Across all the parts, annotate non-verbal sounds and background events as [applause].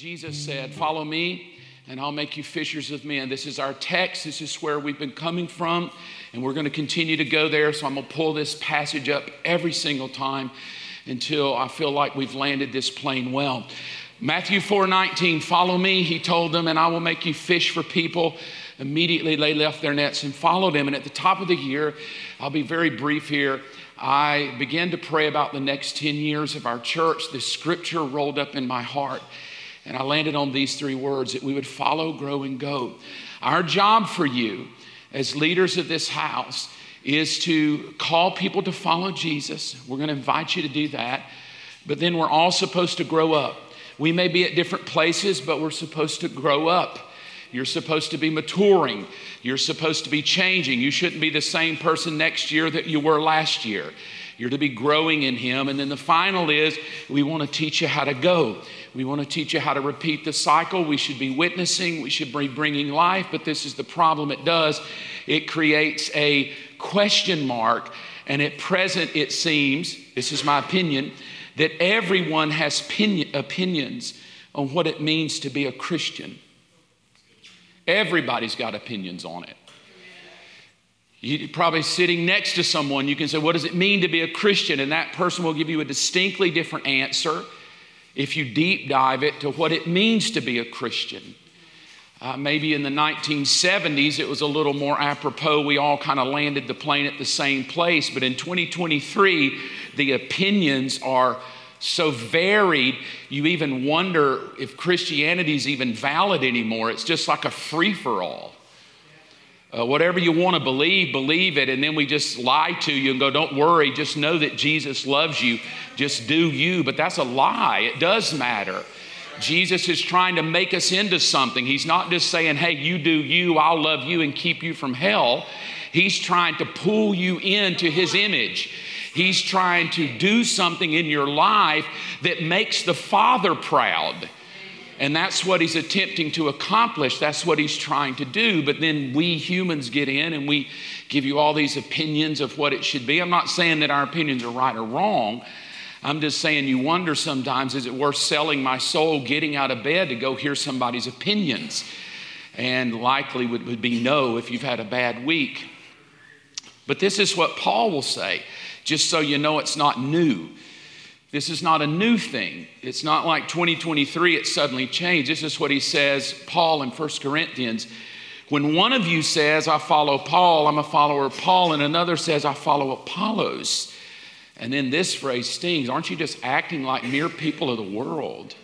Jesus said, Follow me, and I'll make you fishers of men. This is our text. This is where we've been coming from, and we're going to continue to go there. So I'm going to pull this passage up every single time until I feel like we've landed this plane well. Matthew 4 19, follow me, he told them, and I will make you fish for people. Immediately they left their nets and followed him. And at the top of the year, I'll be very brief here. I began to pray about the next 10 years of our church. The scripture rolled up in my heart. And I landed on these three words that we would follow, grow, and go. Our job for you as leaders of this house is to call people to follow Jesus. We're going to invite you to do that. But then we're all supposed to grow up. We may be at different places, but we're supposed to grow up. You're supposed to be maturing. You're supposed to be changing. You shouldn't be the same person next year that you were last year. You're to be growing in Him. And then the final is we want to teach you how to go. We want to teach you how to repeat the cycle. We should be witnessing. We should be bringing life. But this is the problem it does it creates a question mark. And at present, it seems, this is my opinion, that everyone has opinions on what it means to be a Christian. Everybody's got opinions on it. You're probably sitting next to someone, you can say, What does it mean to be a Christian? And that person will give you a distinctly different answer if you deep dive it to what it means to be a Christian. Uh, maybe in the 1970s, it was a little more apropos. We all kind of landed the plane at the same place. But in 2023, the opinions are so varied, you even wonder if Christianity is even valid anymore. It's just like a free for all. Uh, whatever you want to believe, believe it. And then we just lie to you and go, don't worry, just know that Jesus loves you. Just do you. But that's a lie. It does matter. Jesus is trying to make us into something. He's not just saying, hey, you do you, I'll love you and keep you from hell. He's trying to pull you into his image. He's trying to do something in your life that makes the Father proud. And that's what he's attempting to accomplish. That's what he's trying to do. But then we humans get in and we give you all these opinions of what it should be. I'm not saying that our opinions are right or wrong. I'm just saying you wonder sometimes is it worth selling my soul, getting out of bed to go hear somebody's opinions? And likely would, would be no if you've had a bad week. But this is what Paul will say, just so you know it's not new. This is not a new thing. It's not like 2023, it suddenly changed. This is what he says, Paul in 1 Corinthians. When one of you says, I follow Paul, I'm a follower of Paul, and another says, I follow Apollos. And then this phrase stings aren't you just acting like mere people of the world?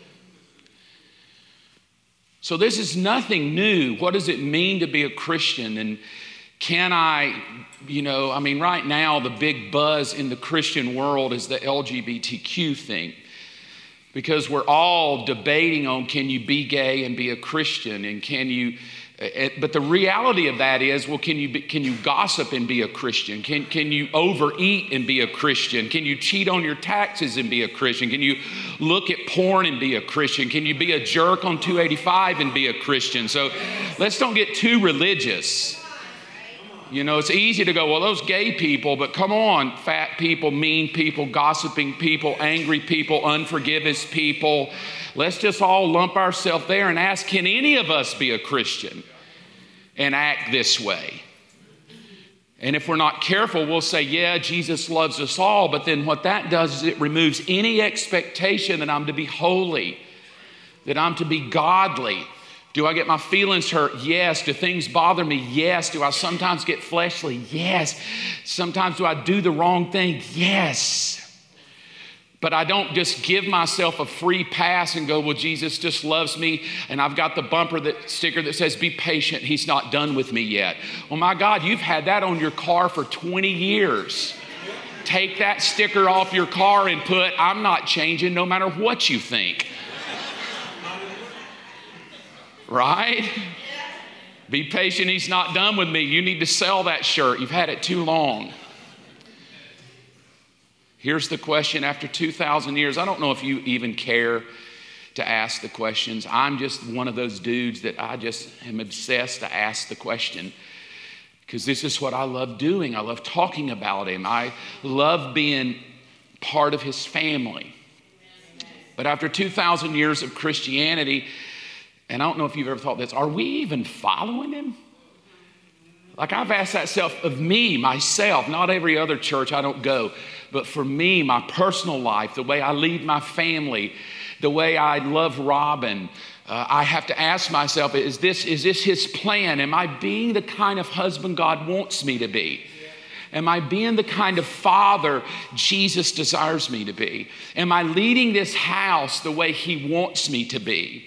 So, this is nothing new. What does it mean to be a Christian? And can I, you know, I mean, right now, the big buzz in the Christian world is the LGBTQ thing because we're all debating on can you be gay and be a Christian and can you eh, eh, but the reality of that is, well, can you, be, can you gossip and be a Christian? Can, can you overeat and be a Christian? Can you cheat on your taxes and be a Christian? Can you look at porn and be a Christian? Can you be a jerk on 285 and be a Christian? So let's don't get too religious. You know, it's easy to go, well, those gay people, but come on, fat people, mean people, gossiping people, angry people, unforgiveness people. Let's just all lump ourselves there and ask can any of us be a Christian and act this way? And if we're not careful, we'll say, yeah, Jesus loves us all. But then what that does is it removes any expectation that I'm to be holy, that I'm to be godly. Do I get my feelings hurt? Yes. Do things bother me? Yes. Do I sometimes get fleshly? Yes. Sometimes do I do the wrong thing? Yes. But I don't just give myself a free pass and go, well, Jesus just loves me, and I've got the bumper that sticker that says, be patient, he's not done with me yet. Well, my God, you've had that on your car for 20 years. Take that sticker off your car and put, I'm not changing no matter what you think. Right? Be patient, he's not done with me. You need to sell that shirt. You've had it too long. Here's the question after 2,000 years. I don't know if you even care to ask the questions. I'm just one of those dudes that I just am obsessed to ask the question because this is what I love doing. I love talking about him. I love being part of his family. But after 2,000 years of Christianity, and I don't know if you've ever thought this, are we even following him? Like I've asked that self of me, myself, not every other church, I don't go, but for me, my personal life, the way I lead my family, the way I love Robin, uh, I have to ask myself, is this, is this his plan? Am I being the kind of husband God wants me to be? Am I being the kind of father Jesus desires me to be? Am I leading this house the way he wants me to be?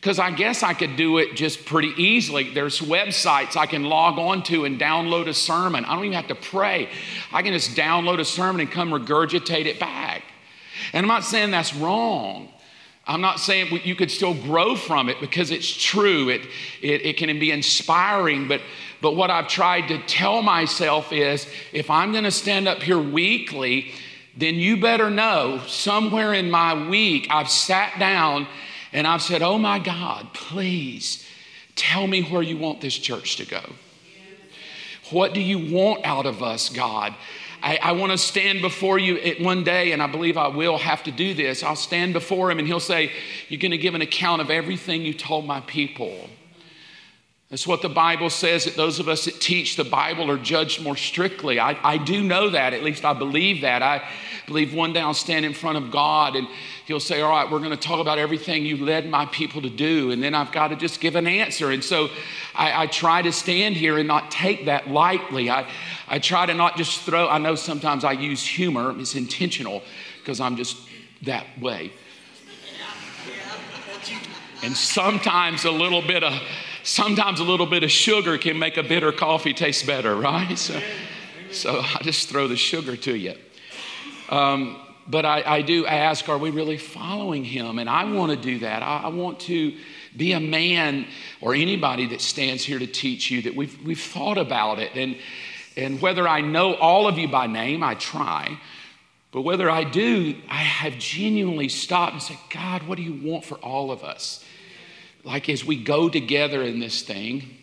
Because I guess I could do it just pretty easily. There's websites I can log on to and download a sermon. I don't even have to pray. I can just download a sermon and come regurgitate it back. And I'm not saying that's wrong. I'm not saying you could still grow from it because it's true. It, it, it can be inspiring, but, but what I've tried to tell myself is if I'm going to stand up here weekly, then you better know somewhere in my week I've sat down and I've said, Oh my God, please tell me where you want this church to go. What do you want out of us, God? I, I want to stand before you one day, and I believe I will have to do this. I'll stand before him, and he'll say, You're going to give an account of everything you told my people. That's what the Bible says that those of us that teach the Bible are judged more strictly. I, I do know that, at least I believe that. I believe one day I'll stand in front of God and He'll say, All right, we're going to talk about everything you led my people to do. And then I've got to just give an answer. And so I, I try to stand here and not take that lightly. I, I try to not just throw, I know sometimes I use humor, it's intentional because I'm just that way. And sometimes a little bit of sometimes a little bit of sugar can make a bitter coffee taste better, right? So, so I just throw the sugar to you. Um, but I, I, do ask, are we really following him? And I want to do that. I, I, want to be a man or anybody that stands here to teach you that we've, we've thought about it. And, and whether I know all of you by name, I try. But whether I do, I have genuinely stopped and said, God, what do you want for all of us? Like as we go together in this thing.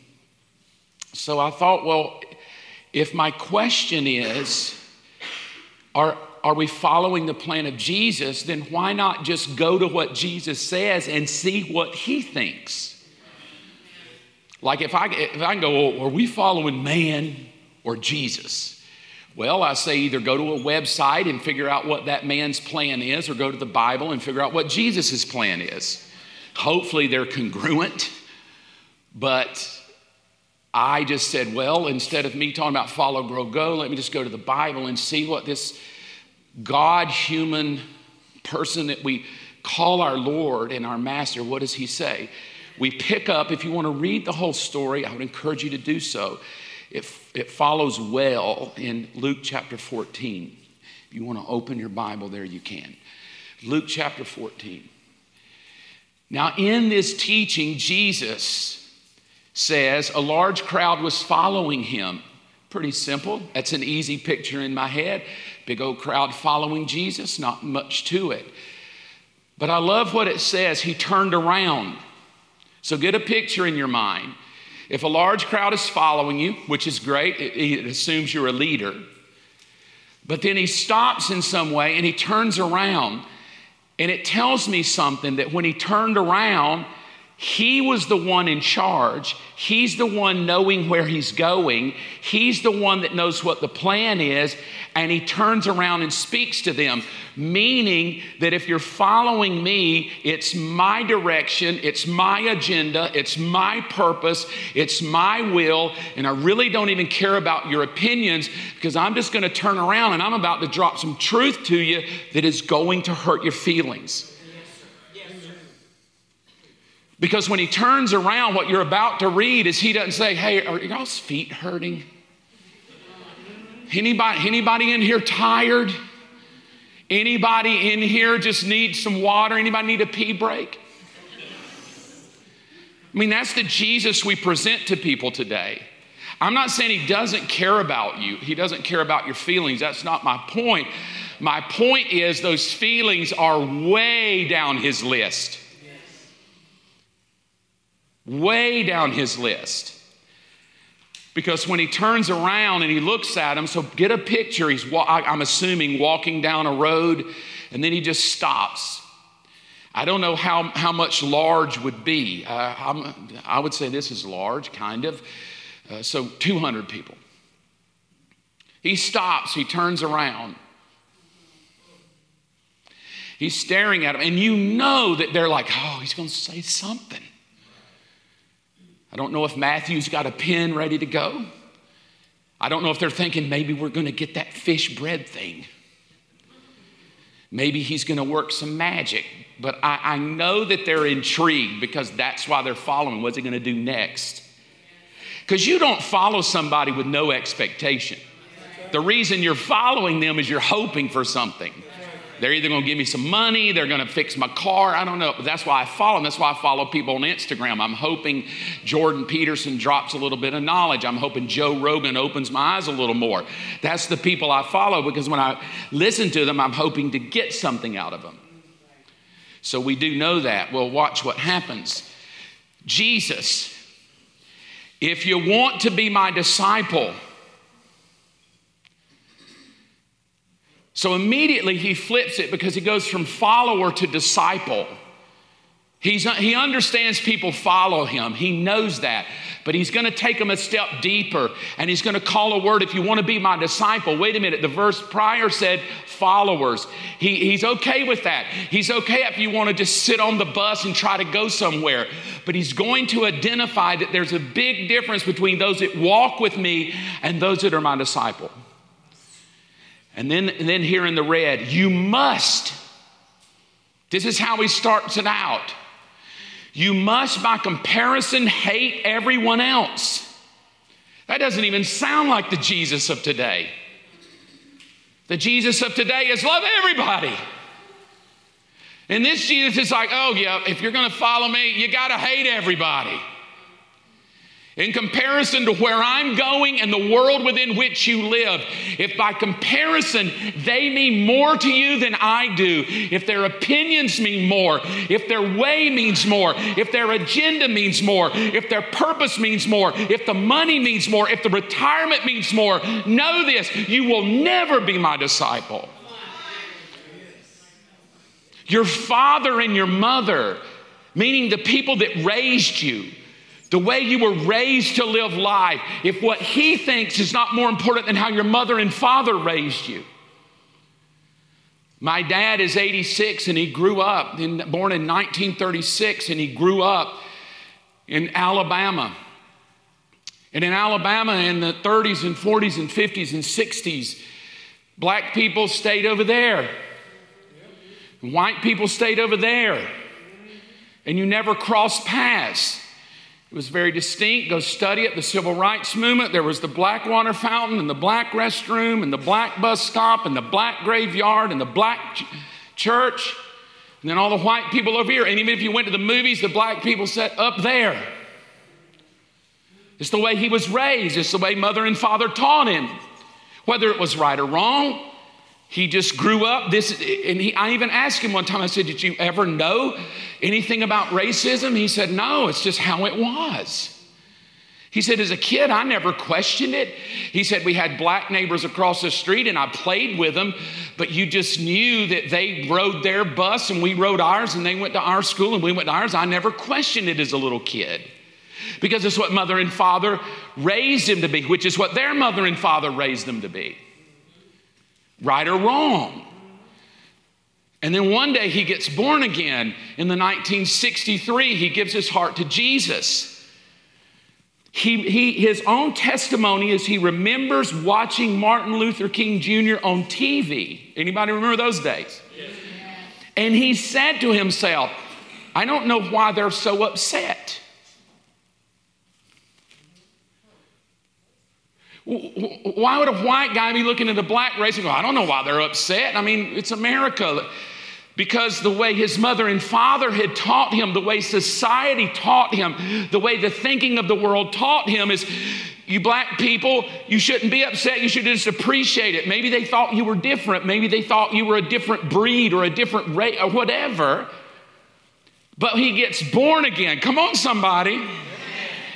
So I thought, well, if my question is, are, are we following the plan of Jesus, then why not just go to what Jesus says and see what he thinks? Like if I, if I can go, well, are we following man or Jesus? Well, I say either go to a website and figure out what that man's plan is, or go to the Bible and figure out what Jesus' plan is. Hopefully, they're congruent. But I just said, well, instead of me talking about follow, grow, go, let me just go to the Bible and see what this God human person that we call our Lord and our Master, what does he say? We pick up, if you want to read the whole story, I would encourage you to do so. It, it follows well in Luke chapter 14. If you want to open your Bible there, you can. Luke chapter 14. Now, in this teaching, Jesus says a large crowd was following him. Pretty simple. That's an easy picture in my head. Big old crowd following Jesus, not much to it. But I love what it says. He turned around. So get a picture in your mind. If a large crowd is following you, which is great, it, it assumes you're a leader. But then he stops in some way and he turns around and it tells me something that when he turned around, he was the one in charge. He's the one knowing where he's going. He's the one that knows what the plan is. And he turns around and speaks to them, meaning that if you're following me, it's my direction, it's my agenda, it's my purpose, it's my will. And I really don't even care about your opinions because I'm just going to turn around and I'm about to drop some truth to you that is going to hurt your feelings. Because when he turns around, what you're about to read is he doesn't say, Hey, are y'all's feet hurting? Anybody, anybody in here tired? Anybody in here just need some water? Anybody need a pee break? I mean, that's the Jesus we present to people today. I'm not saying he doesn't care about you, he doesn't care about your feelings. That's not my point. My point is, those feelings are way down his list way down his list. Because when he turns around and he looks at him, so get a picture, he's, I'm assuming, walking down a road, and then he just stops. I don't know how, how much large would be. Uh, i would say this is large, kind of. Uh, so 200 people. He stops, he turns around. He's staring at him, and you know that they're like, oh, he's going to say something. I don't know if Matthew's got a pen ready to go. I don't know if they're thinking maybe we're going to get that fish bread thing. Maybe he's going to work some magic. But I, I, know that they're intrigued because that's why they're following. What's he going to do next? Because you don't follow somebody with no expectation. The reason you're following them is you're hoping for something. They're either going to give me some money, they're going to fix my car. I don't know. But that's why I follow them. That's why I follow people on Instagram. I'm hoping Jordan Peterson drops a little bit of knowledge. I'm hoping Joe Rogan opens my eyes a little more. That's the people I follow because when I listen to them, I'm hoping to get something out of them. So we do know that. Well, watch what happens. Jesus, if you want to be my disciple, So immediately he flips it because he goes from follower to disciple. He's, he understands people follow him. He knows that. But he's going to take them a step deeper and he's going to call a word if you want to be my disciple. Wait a minute. The verse prior said followers. He, he's okay with that. He's okay if you want to just sit on the bus and try to go somewhere. But he's going to identify that there's a big difference between those that walk with me and those that are my disciple. And then, and then here in the red, you must. This is how he starts it out. You must, by comparison, hate everyone else. That doesn't even sound like the Jesus of today. The Jesus of today is love everybody. And this Jesus is like, oh, yeah, if you're to follow me, you got to hate everybody in comparison to where I'm going and the world within which you live, if by comparison they mean more to you than I do, if their opinions mean more, if their way means more, if their agenda means more, if their purpose means more, if the money means more, if the retirement means more, know this you will never be my disciple. Your father and your mother, meaning the people that raised you, the way you were raised to live life, if what he thinks is not more important than how your mother and father raised you. My dad is 86 and he grew up, in, born in 1936, and he grew up in Alabama. And in Alabama in the 30s and 40s and 50s and 60s, black people stayed over there. White people stayed over there. And you never crossed paths. It was very distinct. Go study it. The civil rights movement. There was the black water fountain and the black restroom and the black bus stop and the black graveyard and the black ch- church. And then all the white people over here. And even if you went to the movies, the black people sat up there. It's the way he was raised, it's the way mother and father taught him. Whether it was right or wrong, he just grew up this, and he, I even asked him one time, I said, Did you ever know anything about racism? He said, No, it's just how it was. He said, As a kid, I never questioned it. He said, We had black neighbors across the street and I played with them, but you just knew that they rode their bus and we rode ours and they went to our school and we went to ours. I never questioned it as a little kid because it's what mother and father raised him to be, which is what their mother and father raised them to be right or wrong. And then one day he gets born again. In the 1963, he gives his heart to Jesus. He, he, his own testimony is he remembers watching Martin Luther King Jr. on TV. Anybody remember those days? Yes. And he said to himself, I don't know why they're so upset. Why would a white guy be looking at a black race and go, I don't know why they're upset? I mean, it's America. Because the way his mother and father had taught him, the way society taught him, the way the thinking of the world taught him is you black people, you shouldn't be upset. You should just appreciate it. Maybe they thought you were different. Maybe they thought you were a different breed or a different race or whatever. But he gets born again. Come on, somebody.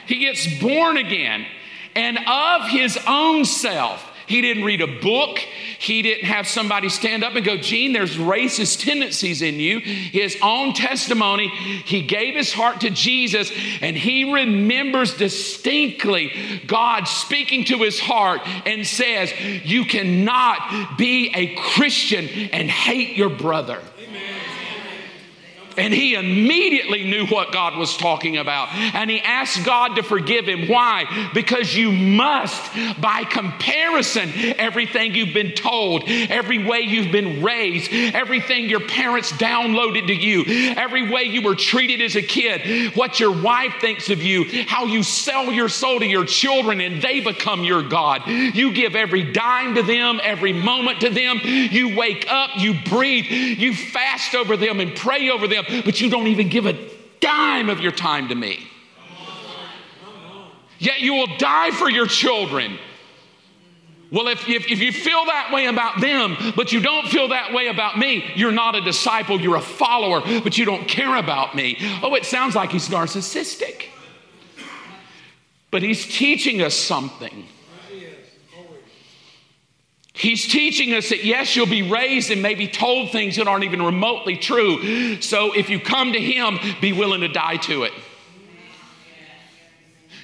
He gets born again and of his own self. He didn't read a book. He didn't have somebody stand up and go, Gene, there's racist tendencies in you. His own testimony, he gave his heart to Jesus and he remembers distinctly God speaking to his heart and says, You cannot be a Christian and hate your brother. And he immediately knew what God was talking about. And he asked God to forgive him. Why? Because you must, by comparison, everything you've been told, every way you've been raised, everything your parents downloaded to you, every way you were treated as a kid, what your wife thinks of you, how you sell your soul to your children and they become your God. You give every dime to them, every moment to them. You wake up, you breathe, you fast over them and pray over them but you don't even give a dime of your time to me. Yet you will die for your children. Well, if, if, if, you feel that way about them, but you don't feel that way about me, you're not a disciple, you're a follower, but you don't care about me. Oh, it sounds like he's narcissistic. But he's teaching us something. He's teaching us that yes, you'll be raised and maybe told things that aren't even remotely true. So if you come to Him, be willing to die to it.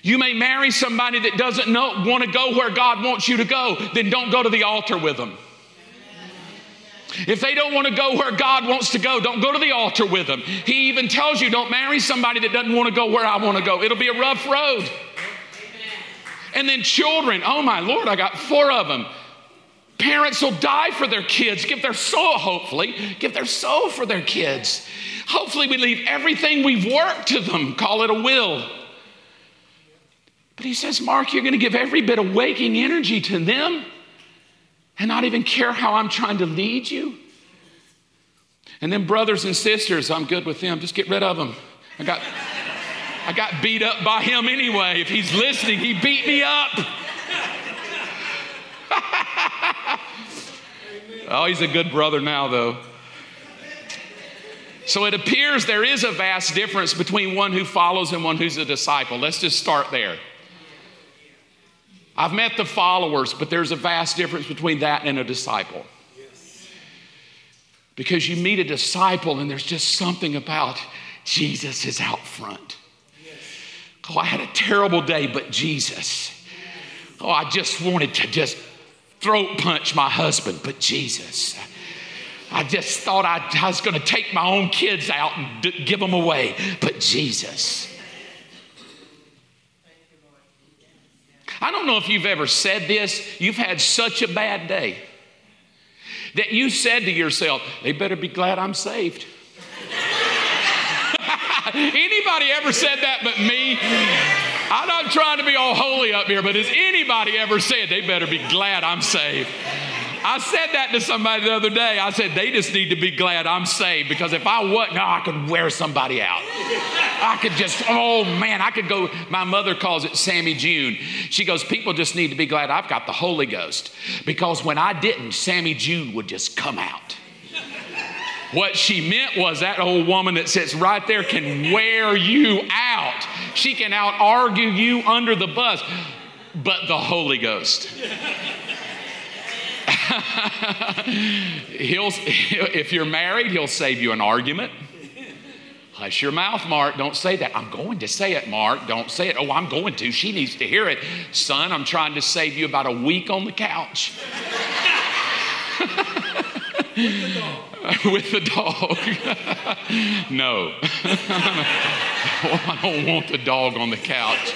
You may marry somebody that doesn't know, want to go where God wants you to go, then don't go to the altar with them. If they don't want to go where God wants to go, don't go to the altar with them. He even tells you, don't marry somebody that doesn't want to go where I want to go. It'll be a rough road. And then children, oh my Lord, I got four of them. Parents will die for their kids, give their soul, hopefully, give their soul for their kids. Hopefully, we leave everything we've worked to them, call it a will. But he says, Mark, you're going to give every bit of waking energy to them and not even care how I'm trying to lead you. And then, brothers and sisters, I'm good with them. Just get rid of them. I got, I got beat up by him anyway. If he's listening, he beat me up. [laughs] oh, he's a good brother now, though. So it appears there is a vast difference between one who follows and one who's a disciple. Let's just start there. I've met the followers, but there's a vast difference between that and a disciple. Because you meet a disciple and there's just something about Jesus is out front. Oh, I had a terrible day, but Jesus. Oh, I just wanted to just throat punch my husband, but Jesus. I just thought I, I was going to take my own kids out and d- give them away, but Jesus. I don't know if you've ever said this. You've had such a bad day that you said to yourself, they better be glad I'm saved. [laughs] Anybody ever said that but me? I'm not trying to be all holy up here, but has anybody ever said they better be glad I'm saved? I said that to somebody the other day. I said, they just need to be glad I'm saved because if I wasn't, I could wear somebody out. I could just, oh man, I could go. My mother calls it Sammy June. She goes, people just need to be glad I've got the Holy Ghost because when I didn't, Sammy June would just come out. What she meant was that old woman that sits right there can wear you out. She can out argue you under the bus, but the Holy Ghost. [laughs] he'll, if you're married, he'll save you an argument. Hush your mouth, Mark. Don't say that. I'm going to say it, Mark. Don't say it. Oh, I'm going to. She needs to hear it. Son, I'm trying to save you about a week on the couch. [laughs] with the dog. [laughs] [laughs] no. [laughs] I don't want the dog on the couch.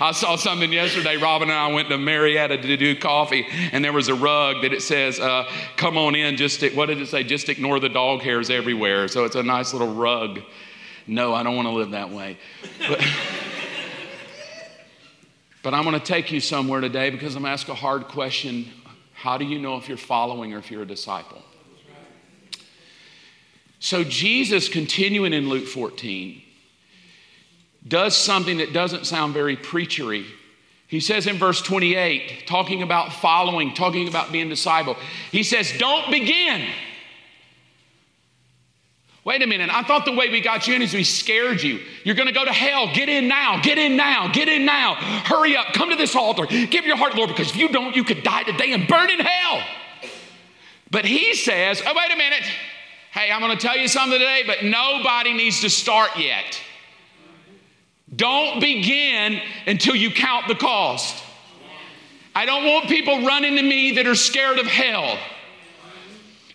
I saw something yesterday. Robin and I went to Marietta to do coffee, and there was a rug that it says, uh, Come on in, just, what did it say? Just ignore the dog hairs everywhere. So it's a nice little rug. No, I don't want to live that way. But, but I'm going to take you somewhere today because I'm going to ask a hard question. How do you know if you're following or if you're a disciple? So, Jesus, continuing in Luke 14, does something that doesn't sound very preachery. He says in verse 28, talking about following, talking about being disciple, he says, Don't begin. Wait a minute. I thought the way we got you in is we scared you. You're to go to hell. Get in now. Get in now. Get in now. Hurry up. Come to this altar. Give your heart, Lord, because if you don't, you could die today and burn in hell. But he says, oh, wait a minute. Hey, I'm to tell you something today, but nobody needs to start yet. Don't begin until you count the cost. I don't want people running to me that are scared of hell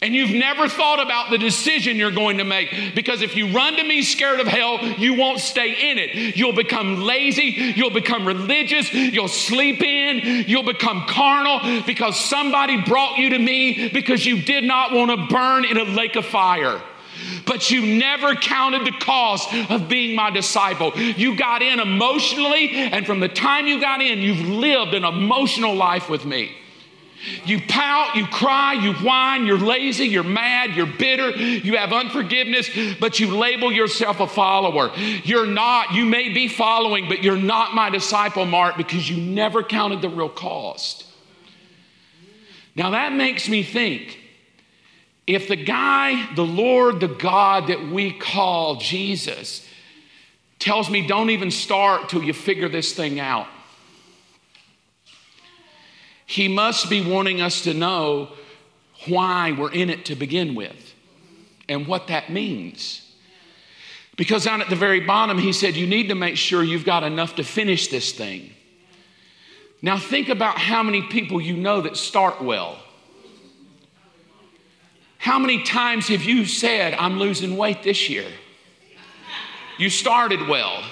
and you've never thought about the decision you're going to make. Because if you run to me scared of hell, you won't stay in it. You'll become lazy, you'll become religious, you'll sleep in, you'll become carnal because somebody brought you to me because you did not want to burn in a lake of fire. But you never counted the cost of being my disciple. You got in emotionally, and from the time you got in, you've lived an emotional life with me. You pout, you cry, you whine, you're lazy, you're mad, you're bitter, you have unforgiveness, but you label yourself a follower. You're not, you may be following, but you're not my disciple, Mark, because you never counted the real cost. Now that makes me think if the guy, the Lord, the God that we call Jesus, tells me don't even start till you figure this thing out. He must be wanting us to know why we're in it to begin with and what that means. Because down at the very bottom, he said, You need to make sure you've got enough to finish this thing. Now, think about how many people you know that start well. How many times have you said, I'm losing weight this year? You started well.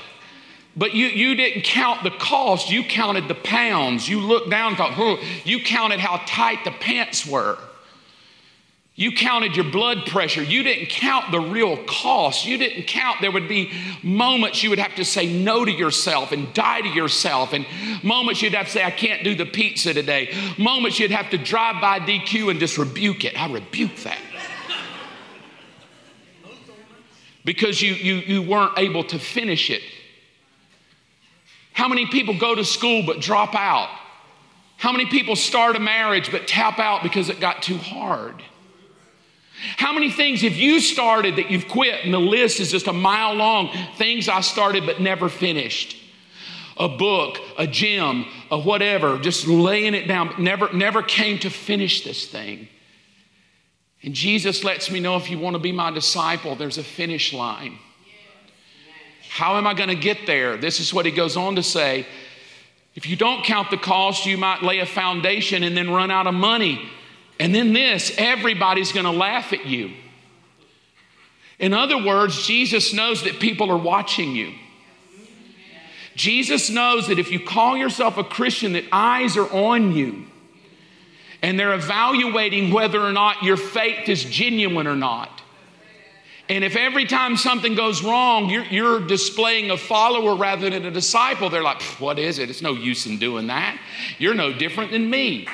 But you, you didn't count the cost, you counted the pounds. You looked down and thought, oh, you counted how tight the pants were. You counted your blood pressure. You didn't count the real cost. You didn't count there would be moments you would have to say no to yourself and die to yourself, and moments you'd have to say, I can't do the pizza today. Moments you'd have to drive by DQ and just rebuke it. I rebuke that. Because you, you, you weren't able to finish it. How many people go to school but drop out? How many people start a marriage but tap out because it got too hard? How many things have you started that you've quit and the list is just a mile long? Things I started but never finished. A book, a gym, a whatever, just laying it down, but never, never came to finish this thing. And Jesus lets me know if you want to be my disciple, there's a finish line. How am I going to get there? This is what he goes on to say. If you don't count the cost, you might lay a foundation and then run out of money. And then this, everybody's going to laugh at you. In other words, Jesus knows that people are watching you. Jesus knows that if you call yourself a Christian, that eyes are on you and they're evaluating whether or not your faith is genuine or not. And if every time something goes wrong, you're, you're displaying a follower rather than a disciple, they're like, what is it? It's no use in doing that. You're no different than me.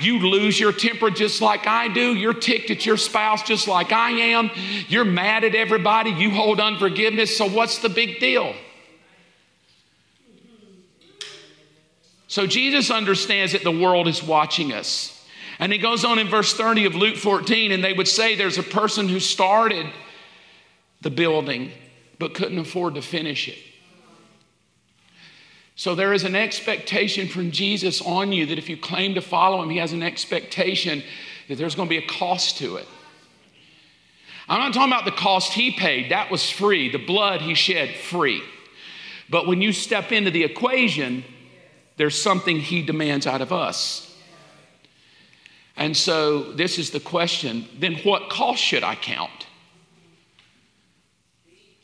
You lose your temper just like I do. You're ticked at your spouse just like I am. You're mad at everybody. You hold unforgiveness. So, what's the big deal? So, Jesus understands that the world is watching us. And he goes on in verse 30 of Luke 14, and they would say there's a person who started the building but couldn't afford to finish it. So there is an expectation from Jesus on you that if you claim to follow him, he has an expectation that there's going to be a cost to it. I'm not talking about the cost he paid, that was free. The blood he shed, free. But when you step into the equation, there's something he demands out of us. And so this is the question then what cost should I count?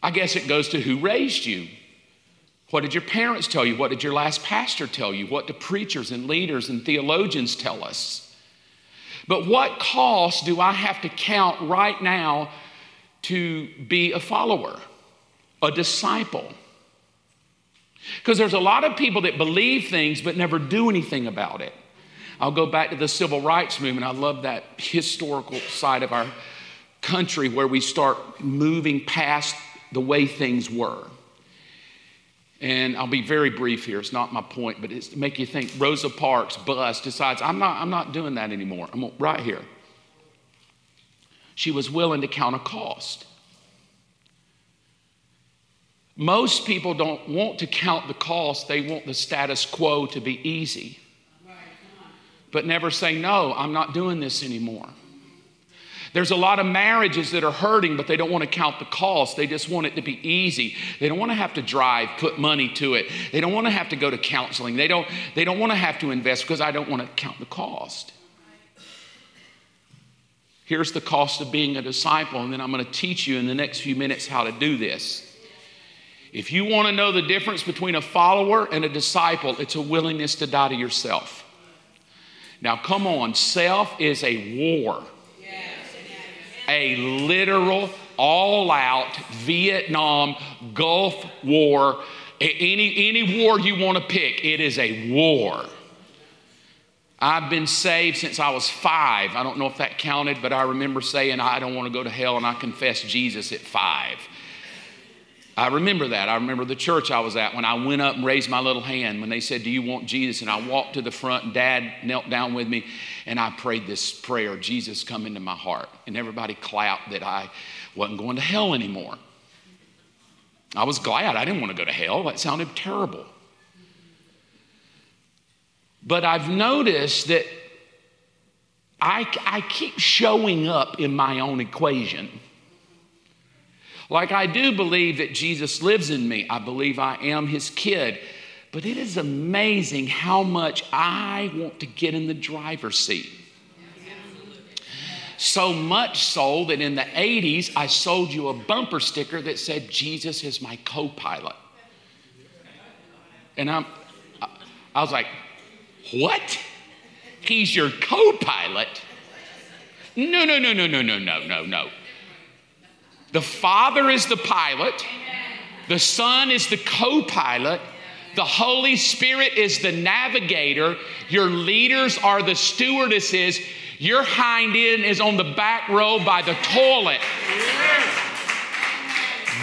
I guess it goes to who raised you. What did your parents tell you? What did your last pastor tell you? What do preachers and leaders and theologians tell us? But what cost do I have to count right now to be a follower, a disciple? Because there's a lot of people that believe things but never do anything about it. I'll go back to the civil rights movement. I love that historical side of our country where we start moving past the way things were. And I'll be very brief here. It's not my point, but it's to make you think. Rosa Parks, bus, decides, I'm not, I'm not doing that anymore. I'm right here. She was willing to count a cost. Most people don't want to count the cost, they want the status quo to be easy. But never say, No, I'm not doing this anymore. There's a lot of marriages that are hurting, but they don't want to count the cost. They just want it to be easy. They don't want to have to drive, put money to it. They don't want to have to go to counseling. They don't, they don't want to have to invest because I don't want to count the cost. Here's the cost of being a disciple, and then I'm going to teach you in the next few minutes how to do this. If you want to know the difference between a follower and a disciple, it's a willingness to die to yourself. Now, come on, self is a war, a literal, all out Vietnam, Gulf War, any, any war you want to pick, it is a war. I've been saved since I was five. I don't know if that counted, but I remember saying, I don't want to go to hell, and I confessed Jesus at five. I remember that. I remember the church I was at when I went up and raised my little hand when they said, Do you want Jesus? And I walked to the front, and dad knelt down with me, and I prayed this prayer Jesus, come into my heart. And everybody clapped that I wasn't going to hell anymore. I was glad. I didn't want to go to hell. That sounded terrible. But I've noticed that I, I keep showing up in my own equation. Like I do believe that Jesus lives in me, I believe I am his kid. But it is amazing how much I want to get in the driver's seat. So much so that in the 80s, I sold you a bumper sticker that said, Jesus is my co pilot. And I'm, I was like, what? He's your co pilot? No, no, no, no, no, no, no, no, no. The Father is the pilot, the Son is the co pilot, the Holy Spirit is the navigator, your leaders are the stewardesses, your hind end is on the back row by the toilet.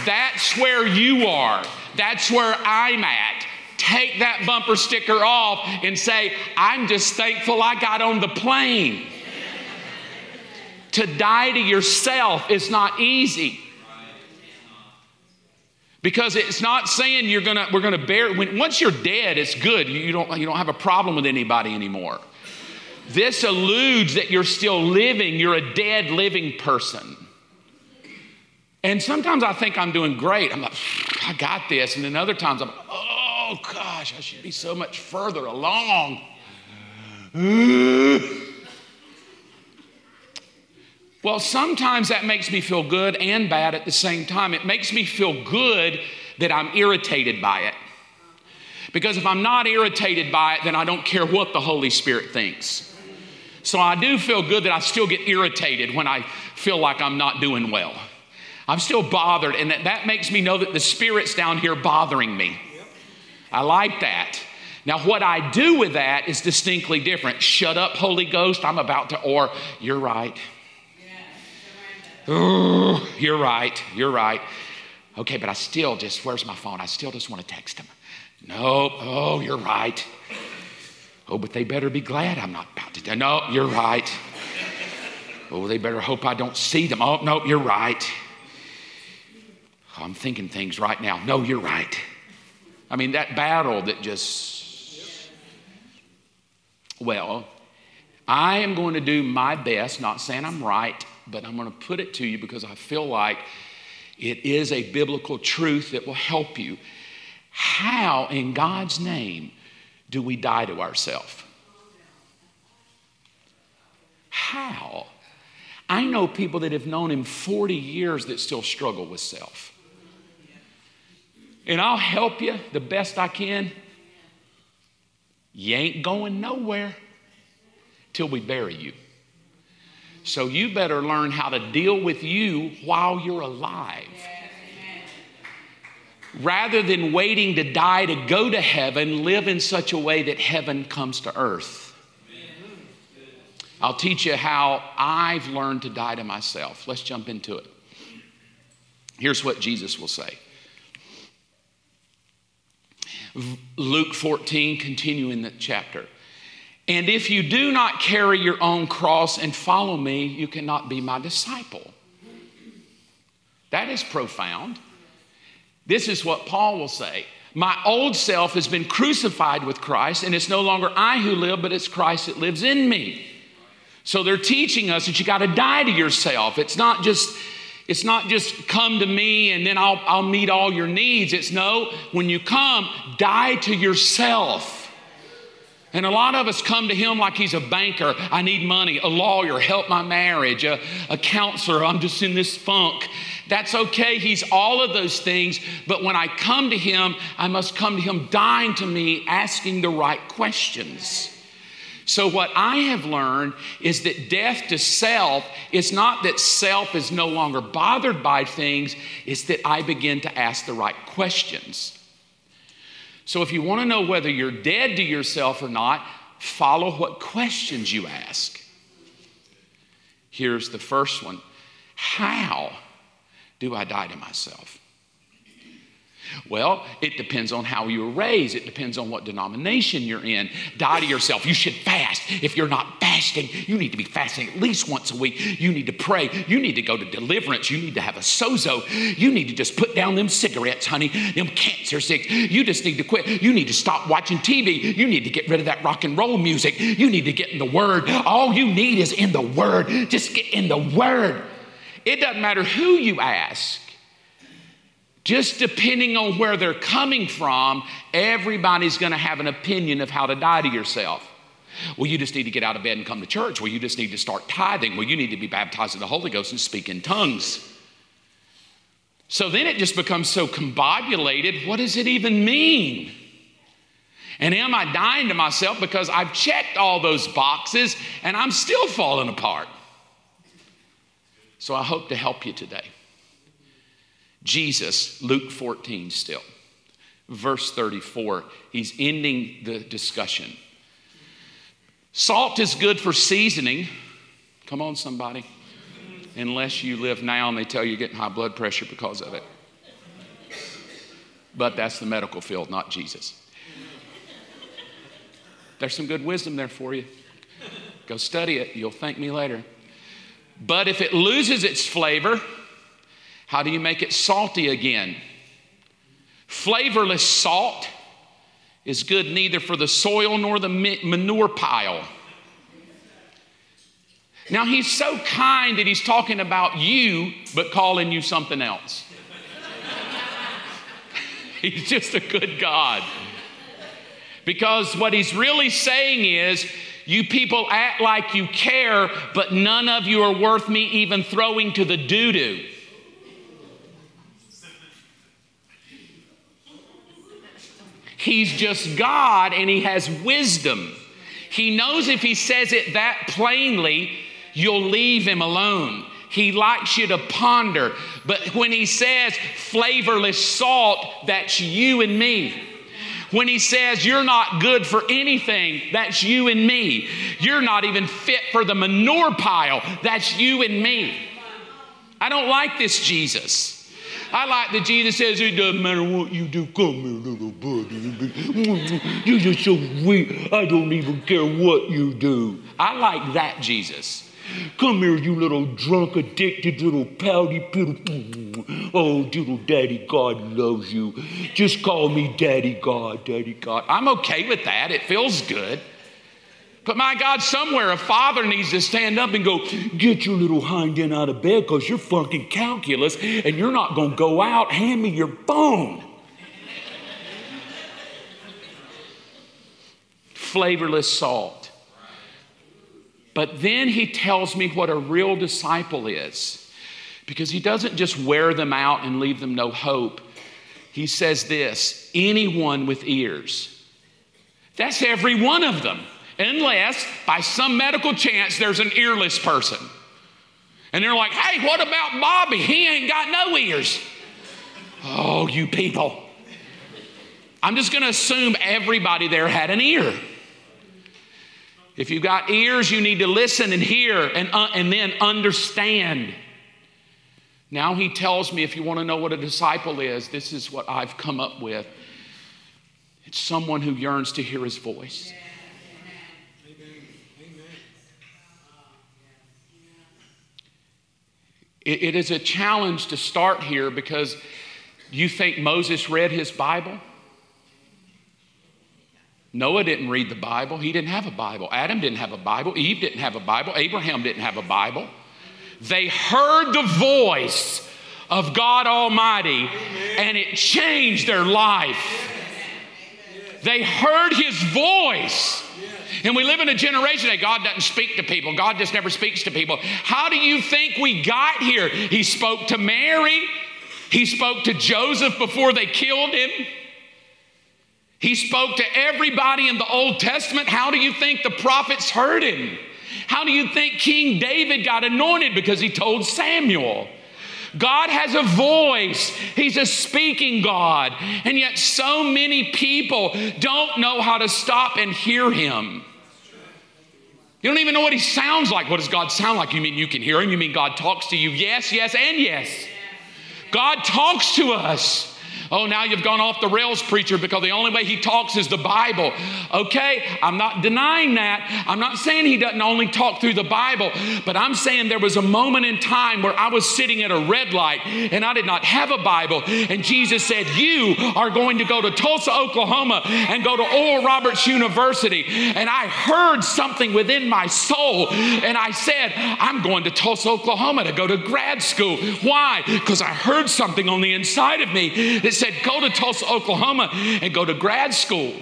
That's where you are. That's where I'm at take that bumper sticker off and say, I'm just thankful I got on the plane. To die to yourself is not easy. Because it's not saying you're gonna, we're gonna bear, when, once you're dead, it's good. You, don't, you don't have a problem with anybody anymore. This alludes that you're still living, you're a dead living person. And sometimes I think I'm doing great. I'm like, I got this. And then other times I'm, oh, oh gosh, I should be so much further along. Well, sometimes that makes me feel good and bad at the same time. It makes me feel good that I'm irritated by it. Because if I'm not irritated by it, then I don't care what the Holy Spirit thinks. So I do feel good that I still get irritated when I feel like I'm not doing well. I'm still bothered, and that, that makes me know that the Spirit's down here bothering me. I like that. Now, what I do with that is distinctly different. Shut up, Holy Ghost, I'm about to, or you're right. Oh, you're right, you're right. Okay, but I still just, where's my phone? I still just want to text him. No, oh, you're right. Oh, but they better be glad I'm not about to. No, you're right. Oh, they better hope I don't see them. Oh, no, you're right. Oh, I'm thinking things right now. No, you're right. I mean, that battle that just, well, I am going to do my best, not saying I'm right, but I'm going to put it to you because I feel like it is a biblical truth that will help you. How, in God's name, do we die to ourselves? How? I know people that have known him 40 years that still struggle with self and I'll help you the best I can. You ain't going nowhere till we bury you. So you better learn how to deal with you while you're alive. Rather than waiting to die to go to heaven, live in such a way that heaven comes to earth. I'll teach you how I've learned to die to myself. Let's jump into it. Here's what Jesus will say Luke 14, continuing the chapter. And if you do not carry your own cross and follow me, you cannot be my disciple. That is profound. This is what Paul will say. My old self has been crucified with Christ, and it's no longer I who live, but it's Christ that lives in me. So they're teaching us that you got to die to yourself. It's not just it's not just come to me and then I'll, I'll meet all your needs. It's no, when you come, die to yourself. And a lot of us come to him like he's a banker. I need money, a lawyer, help my marriage, a, a counselor, I'm just in this funk. That's okay. He's all of those things. But when I come to him, I must come to him dying to me, asking the right questions. So, what I have learned is that death to self is not that self is no longer bothered by things, it's that I begin to ask the right questions. So, if you want to know whether you're dead to yourself or not, follow what questions you ask. Here's the first one How do I die to myself? Well, it depends on how you were raised. It depends on what denomination you're in. Die to yourself. You should fast. If you're not fasting, you need to be fasting at least once a week. You need to pray. You need to go to deliverance. You need to have a sozo. You need to just put down them cigarettes, honey, them cancer sticks. You just need to quit. You need to stop watching TV. You need to get rid of that rock and roll music. You need to get in the Word. All you need is in the Word. Just get in the Word. It doesn't matter who you ask. Just depending on where they're coming from, everybody's going to have an opinion of how to die to yourself. Well, you just need to get out of bed and come to church. Well, you just need to start tithing. Well, you need to be baptized in the Holy Ghost and speak in tongues. So then it just becomes so combobulated. What does it even mean? And am I dying to myself because I've checked all those boxes and I'm still falling apart? So I hope to help you today. Jesus, Luke 14 still, verse 34, he's ending the discussion. Salt is good for seasoning. Come on, somebody. Unless you live now and they tell you you're getting high blood pressure because of it. But that's the medical field, not Jesus. There's some good wisdom there for you. Go study it. You'll thank me later. But if it loses its flavor, how do you make it salty again? Flavorless salt is good neither for the soil nor the manure pile. Now, he's so kind that he's talking about you, but calling you something else. [laughs] he's just a good God. Because what he's really saying is, you people act like you care, but none of you are worth me even throwing to the doo doo. He's just God and he has wisdom. He knows if he says it that plainly, you'll leave him alone. He likes you to ponder. But when he says flavorless salt, that's you and me. When he says you're not good for anything, that's you and me. You're not even fit for the manure pile, that's you and me. I don't like this Jesus. I like that Jesus says, It doesn't matter what you do. Come here, little buddy. You're just so weak. I don't even care what you do. I like that Jesus. Come here, you little drunk, addicted, little pouty, pitiful. Oh, little daddy God loves you. Just call me daddy God, daddy God. I'm okay with that. It feels good. But my God, somewhere a father needs to stand up and go, Get your little hind end out of bed because you're fucking calculus and you're not going to go out. Hand me your phone. Flavorless salt. But then he tells me what a real disciple is because he doesn't just wear them out and leave them no hope. He says this anyone with ears. That's every one of them unless by some medical chance there's an earless person. And they're like, hey, what about Bobby? He ain't got no ears. Oh, you people. I'm just going to assume everybody there had an ear. If you've got ears, you need to listen and hear and, uh, and then understand. Now he tells me if you want to know what a disciple is, this is what I've come up with. It's someone who yearns to hear his voice. It, it is a challenge to start here because you think Moses read his Bible? Noah didn't read the Bible. He didn't have a Bible. Adam didn't have a Bible. Eve didn't have a Bible. Abraham didn't have a Bible. They heard the voice of God Almighty and it changed their life. They heard his voice. And we live in a generation that God doesn't speak to people. God just never speaks to people. How do you think we got here? He spoke to Mary. He spoke to Joseph before they killed him. He spoke to everybody in the Old Testament. How do you think the prophets heard him? How do you think King David got anointed? Because he told Samuel. God has a voice. He's a speaking God. And yet, so many people don't know how to stop and hear Him. You don't even know what He sounds like. What does God sound like? You mean you can hear Him? You mean God talks to you? Yes, yes, and yes. God talks to us. Oh, now you've gone off the rails, preacher, because the only way he talks is the Bible. Okay, I'm not denying that. I'm not saying he doesn't only talk through the Bible, but I'm saying there was a moment in time where I was sitting at a red light and I did not have a Bible. And Jesus said, You are going to go to Tulsa, Oklahoma and go to Oral Roberts University. And I heard something within my soul. And I said, I'm going to Tulsa, Oklahoma to go to grad school. Why? Because I heard something on the inside of me that said, Go to Tulsa, Oklahoma and go to grad school.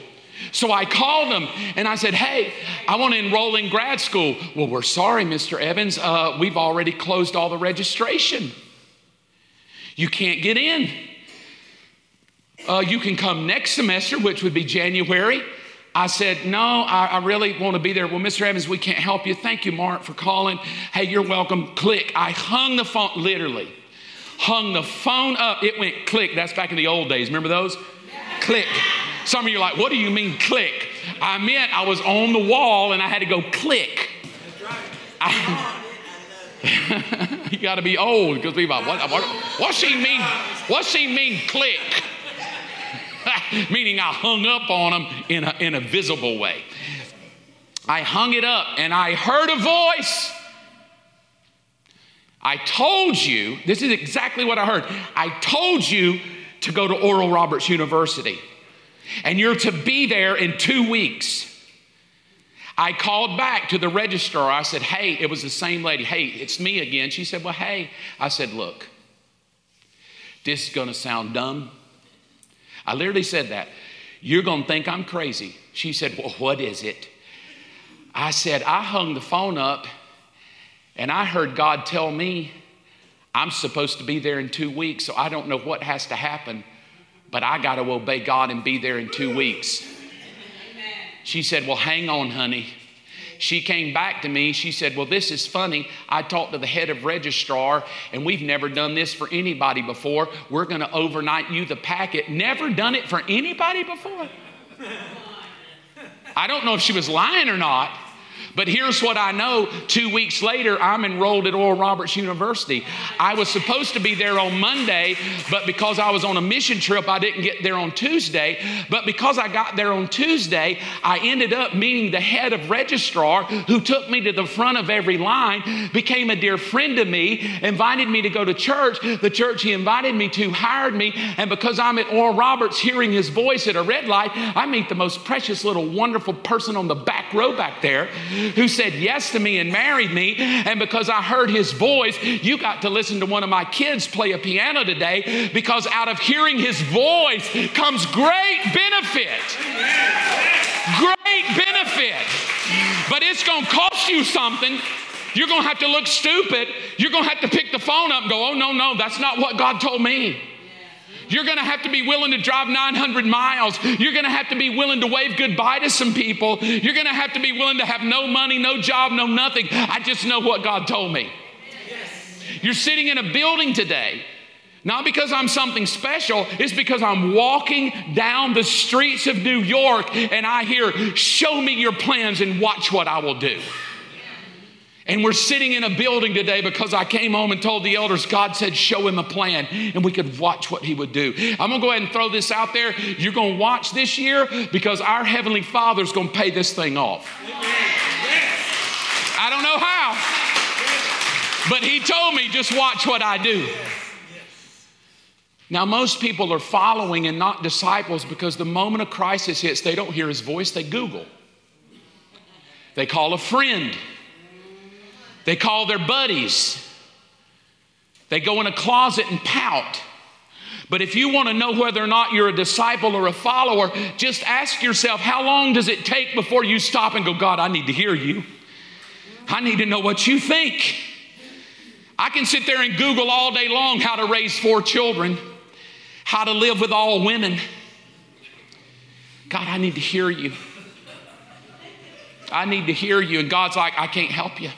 So I called them and I said, Hey, I want to enroll in grad school. Well, we're sorry, Mr. Evans. Uh, we've already closed all the registration. You can't get in. Uh, you can come next semester, which would be January. I said, No, I, I, really want to be there. Well, Mr. Evans, we can't help you. Thank you, Mark, for calling. Hey, you're welcome. Click. I hung the phone, literally hung the phone up. It went click. That's back in the old days. Remember those? Click. Some of you are like, what do you mean click? I meant I was on the wall and I had to go click. I, [laughs] you got to be old because people are, what, what, what she mean? What she mean click? [laughs] Meaning I hung up on them in a, in a visible way. I hung it up and I heard a voice I told you, this is exactly what I heard. I told you to go to Oral Roberts University, and you're to be there in two weeks. I called back to the registrar. I said, Hey, it was the same lady. Hey, it's me again. She said, Well, hey. I said, Look, this is going to sound dumb. I literally said that. You're going to think I'm crazy. She said, Well, what is it? I said, I hung the phone up and I heard God tell me, I'm supposed to be there in two weeks, so I don't know what has to happen, but I got to obey God and be there in two weeks. She said, Well, hang on, honey. She came back to me. She said, Well, this is funny. I talked to the head of registrar, and we've never done this for anybody before. We're going to overnight you the packet. Never done it for anybody before. I don't know if she was lying or not. But here's what I know two weeks later, I'm enrolled at Oral Roberts University. I was supposed to be there on Monday, but because I was on a mission trip, I didn't get there on Tuesday. But because I got there on Tuesday, I ended up meeting the head of registrar who took me to the front of every line, became a dear friend to me, invited me to go to church. The church he invited me to hired me, and because I'm at Oral Roberts hearing his voice at a red light, I meet the most precious little wonderful person on the back row back there who said yes to me and married me. And because I heard his voice, you got to listen to one of my kids play a piano today because out of hearing his voice comes great benefit. Great benefit. But it's going to cost you something. You're going to have to look stupid. You're going to have to pick the phone up and go, oh, no, no, that's not what God told me. You're going to have to be willing to drive 900 miles. You're going to have to be willing to wave goodbye to some people. You're going to have to be willing to have no money, no job, no nothing. I just know what God told me. Yes. You're sitting in a building today. Not because I'm something special, it's because I'm walking down the streets of New York and I hear, Show me your plans and watch what I will do. And we're sitting in a building today because I came home and told the elders, God said, show him a plan, and we could watch what he would do. I'm gonna go ahead and throw this out there. You're gonna watch this year because our Heavenly Father's gonna pay this thing off. I don't know how, but he told me, just watch what I do. Now, most people are following and not disciples because the moment a crisis hits, they don't hear his voice, they Google. They call a friend, they call their buddies, they go in a closet and pout. But if you want to know whether or not you're a disciple or a follower, just ask yourself how long does it take before you stop and go, God, I need to hear you. I need to know what you think. I can sit there and Google all day long how to raise four children, how to live with all women. God, I need to hear you. I need to hear you. And God's like, I can't help you.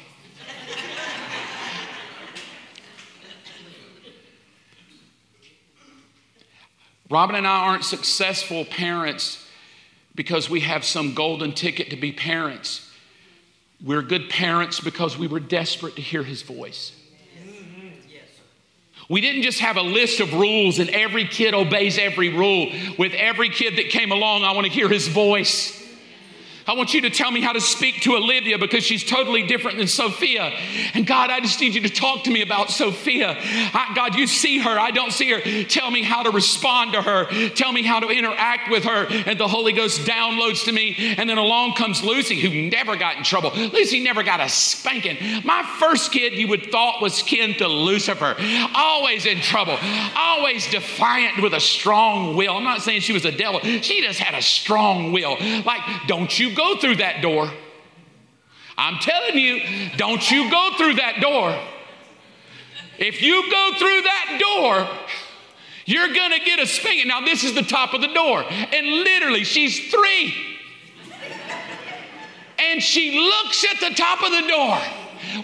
Robin and I aren't successful parents because we have some golden ticket to be parents. We're good parents because we were desperate to hear his voice. We didn't just have a list of rules and every kid obeys every rule. With every kid that came along, I want to hear his voice. I want you to tell me how to speak to Olivia because she's totally different than Sophia. And God, I just need you to talk to me about Sophia. I, God, you see her. I don't see her. Tell me how to respond to her. Tell me how to interact with her. And the Holy Ghost downloads to me. And then along comes Lucy, who never got in trouble. Lucy never got a spanking. My first kid, you would thought was kin to Lucifer. Always in trouble. Always defiant with a strong will. I'm not saying she was a devil. She just had a strong will. Like, don't you go through that door. I'm telling you, don't you go through that door. If you go through that door, you're gonna get a spanking. Now, this is the top of the door, and literally, she's three. And she looks at the top of the door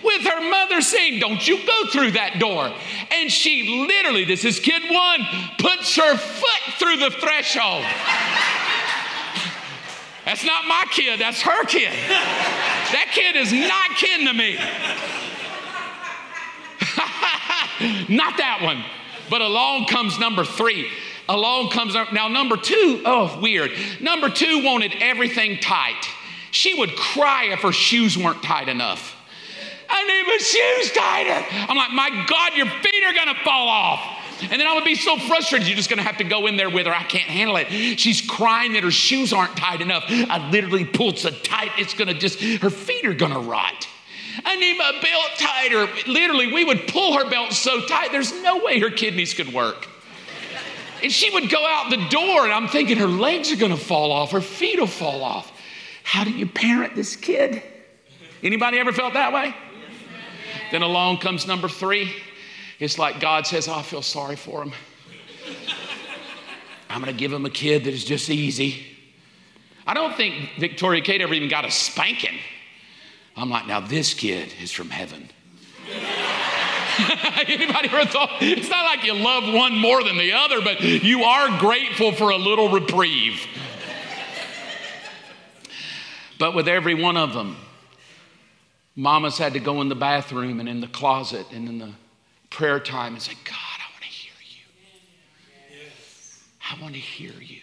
with her mother saying, Don't you go through that door. And she literally, this is kid one, puts her foot through the threshold. That's not my kid, that's her kid. That kid is not kin to me. [laughs] not that one. But along comes number three. Along comes now number two. Oh, weird. Number two wanted everything tight. She would cry if her shoes weren't tight enough. I need my shoes tighter. I'm like, my God, your feet are gonna fall off. And then I would be so frustrated. You're just going to have to go in there with her. I can't handle it. She's crying that her shoes aren't tight enough. I literally pulled so tight, it's going to just, her feet are going to rot. I need my belt tighter. Literally, we would pull her belt so tight, there's no way her kidneys could work. And she would go out the door, and I'm thinking her legs are to fall off, her feet will fall off. How do you parent this kid? Anybody ever felt that way? Then along comes number three. It's like God says, oh, I feel sorry for him. I'm going to give him a kid that is just easy. I don't think Victoria Kate ever even got a spanking. I'm like, now this kid is from heaven. [laughs] Anybody ever thought? It's not like you love one more than the other, but you are grateful for a little reprieve. but with every one of them, mamas had to go in the bathroom and in the closet and in the prayer time and say, God, I want to hear you. I want to hear you.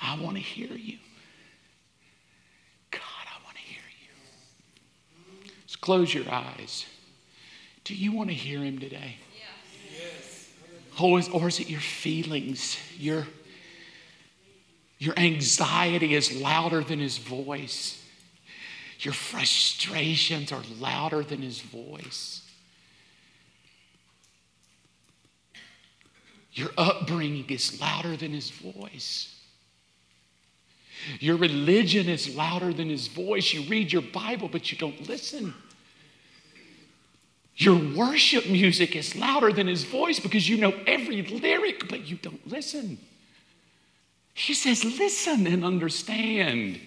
I want to hear you. God, I want to hear you. Just close your eyes. Do you want to hear him today? Yes. Or is, or is it your feelings? Your, your anxiety is louder than his voice. Your frustrations are louder than his voice. Your upbringing is louder than his voice. Your religion is louder than his voice. You read your Bible, but you don't listen. Your worship music is louder than his voice because you know every lyric, but you don't listen. He says, Listen and understand.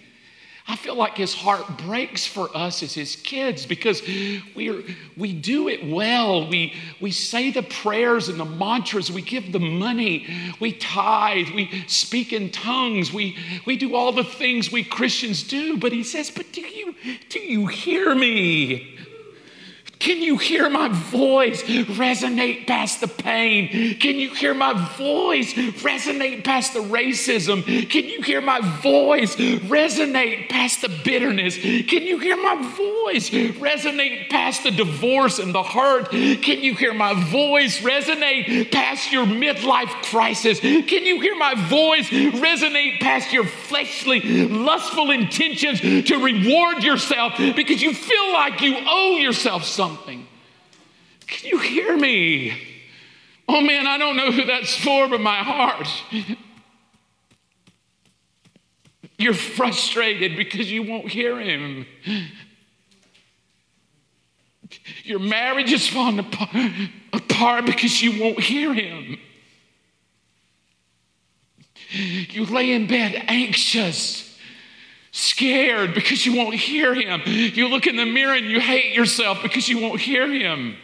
I feel like his heart breaks for us as his kids because we we do it well. We, we say the prayers and the mantras, we give the money, we tithe, we speak in tongues, we, we do all the things we Christians do. But he says, But do you, do you hear me? Can you hear my voice resonate past the pain? Can you hear my voice resonate past the racism? Can you hear my voice resonate past the bitterness? Can you hear my voice resonate past the divorce and the hurt? Can you hear my voice resonate past your midlife crisis? Can you hear my voice resonate past your fleshly, lustful intentions to reward yourself because you feel like you owe yourself something? Can you hear me? Oh man, I don't know who that's for, but my heart. You're frustrated because you won't hear him. Your marriage is falling apart, apart because you won't hear him. You lay in bed anxious, scared because you won't hear him. You look in the mirror and you hate yourself because you won't hear him.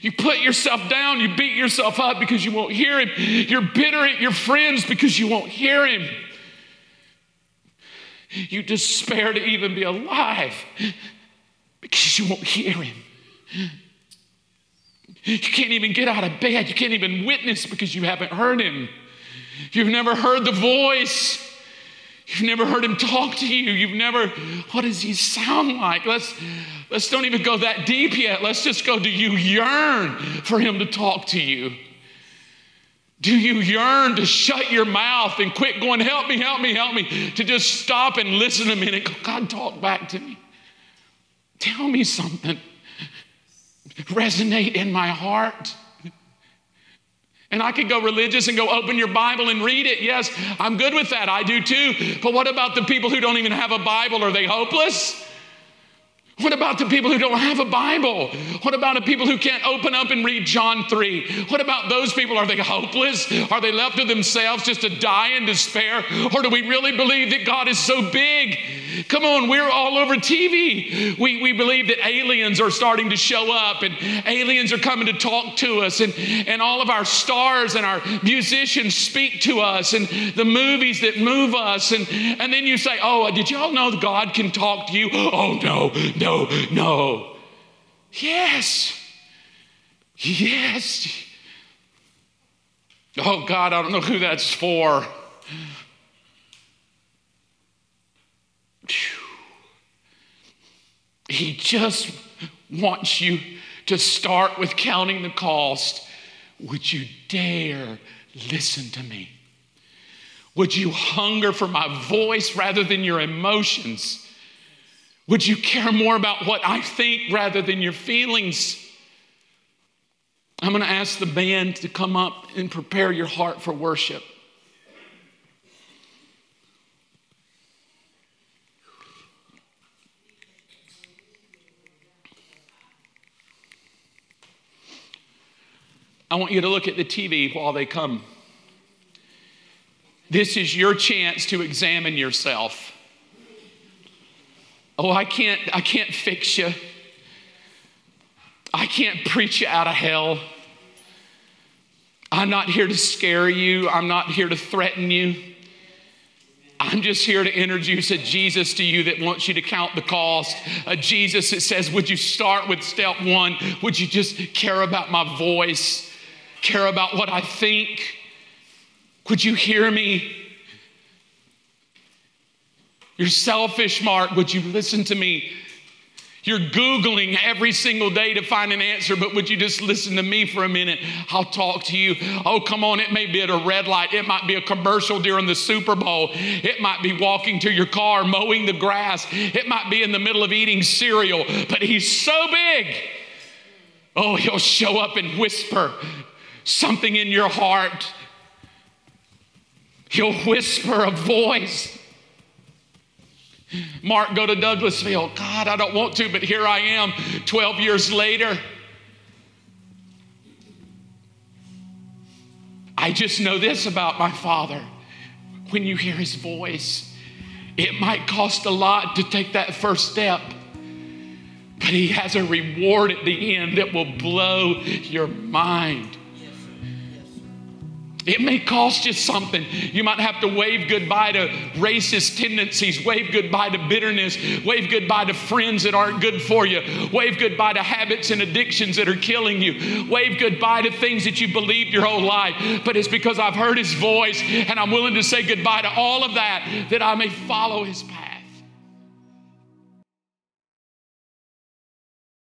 You put yourself down, you beat yourself up because you won't hear him. You're bitter at your friends because you won't hear him. You despair to even be alive because you won't hear him. You can't even get out of bed. You can't even witness because you haven't heard him. You've never heard the voice. You've never heard him talk to you. You've never, what does he sound like? Let's, let's don't even go that deep yet. Let's just go, do you yearn for him to talk to you? Do you yearn to shut your mouth and quit going, help me, help me, help me, to just stop and listen a minute? God, talk back to me. Tell me something. Resonate in my heart. And I could go religious and go open your Bible and read it. Yes, I'm good with that. I do too. But what about the people who don't even have a Bible? Are they hopeless? What about the people who don't have a Bible? What about the people who can't open up and read John 3? What about those people? Are they hopeless? Are they left to themselves just to die in despair? Or do we really believe that God is so big? Come on, we're all over TV. We, we believe that aliens are starting to show up and aliens are coming to talk to us, and, and all of our stars and our musicians speak to us, and the movies that move us. And, and then you say, Oh, did y'all know God can talk to you? Oh, no, no no. Yes. Yes. Oh, God, I don't know who that's for. He just wants you to start with counting the cost. Would you dare listen to me? Would you hunger for my voice rather than your emotions? Would you care more about what I think rather than your feelings? I'm going to ask the band to come up and prepare your heart for worship. I want you to look at the TV while they come. This is your chance to examine yourself. Oh, I can't, I can't fix you. I can't preach you out of hell. I'm not here to scare you. I'm not here to threaten you. I'm just here to introduce a Jesus to you that wants you to count the cost. A Jesus that says, Would you start with step one? Would you just care about my voice? Care about what I think? Would you hear me? You're selfish, Mark. Would you listen to me? You're Googling every single day to find an answer, but would you just listen to me for a minute? I'll talk to you. Oh, come on. It may be at a red light. It might be a commercial during the Super Bowl. It might be walking to your car, mowing the grass. It might be in the middle of eating cereal, but he's so big. Oh, he'll show up and whisper something in your heart. He'll whisper a voice. Mark, go to Douglasville. God, I don't want to, but here I am 12 years later. I just know this about my father. When you hear his voice, it might cost a lot to take that first step, but he has a reward at the end that will blow your mind. It may cost you something. You might have to wave goodbye to racist tendencies, wave goodbye to bitterness, wave goodbye to friends that aren't good for you, wave goodbye to habits and addictions that are killing you, wave goodbye to things that you believed your whole life. But it's because I've heard His voice and I'm willing to say goodbye to all of that that I may follow His path.